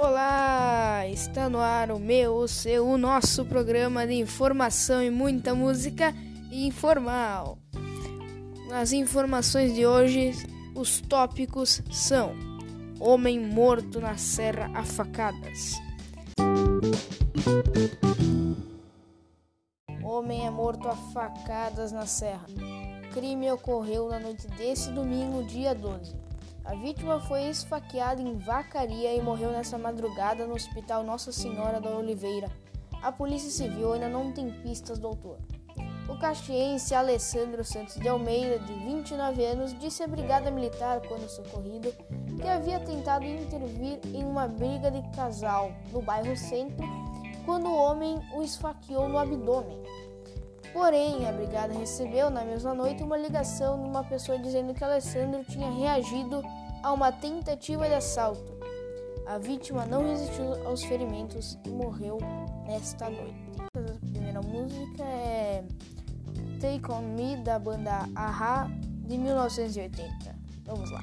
Olá! Está no ar o meu, o seu, o nosso programa de informação e muita música informal. Nas informações de hoje, os tópicos são: Homem morto na serra a facadas. Homem é morto a facadas na serra. Crime ocorreu na noite desse domingo, dia 12. A vítima foi esfaqueada em Vacaria e morreu nessa madrugada no Hospital Nossa Senhora da Oliveira. A Polícia Civil ainda não tem pistas do autor. O caxiense Alessandro Santos de Almeida, de 29 anos, disse à Brigada Militar, quando socorrido, que havia tentado intervir em uma briga de casal no bairro Centro, quando o homem o esfaqueou no abdômen. Porém, a brigada recebeu na mesma noite uma ligação de uma pessoa dizendo que Alessandro tinha reagido a uma tentativa de assalto. A vítima não resistiu aos ferimentos e morreu nesta noite. A primeira música é Take On Me da banda Aha de 1980. Vamos lá.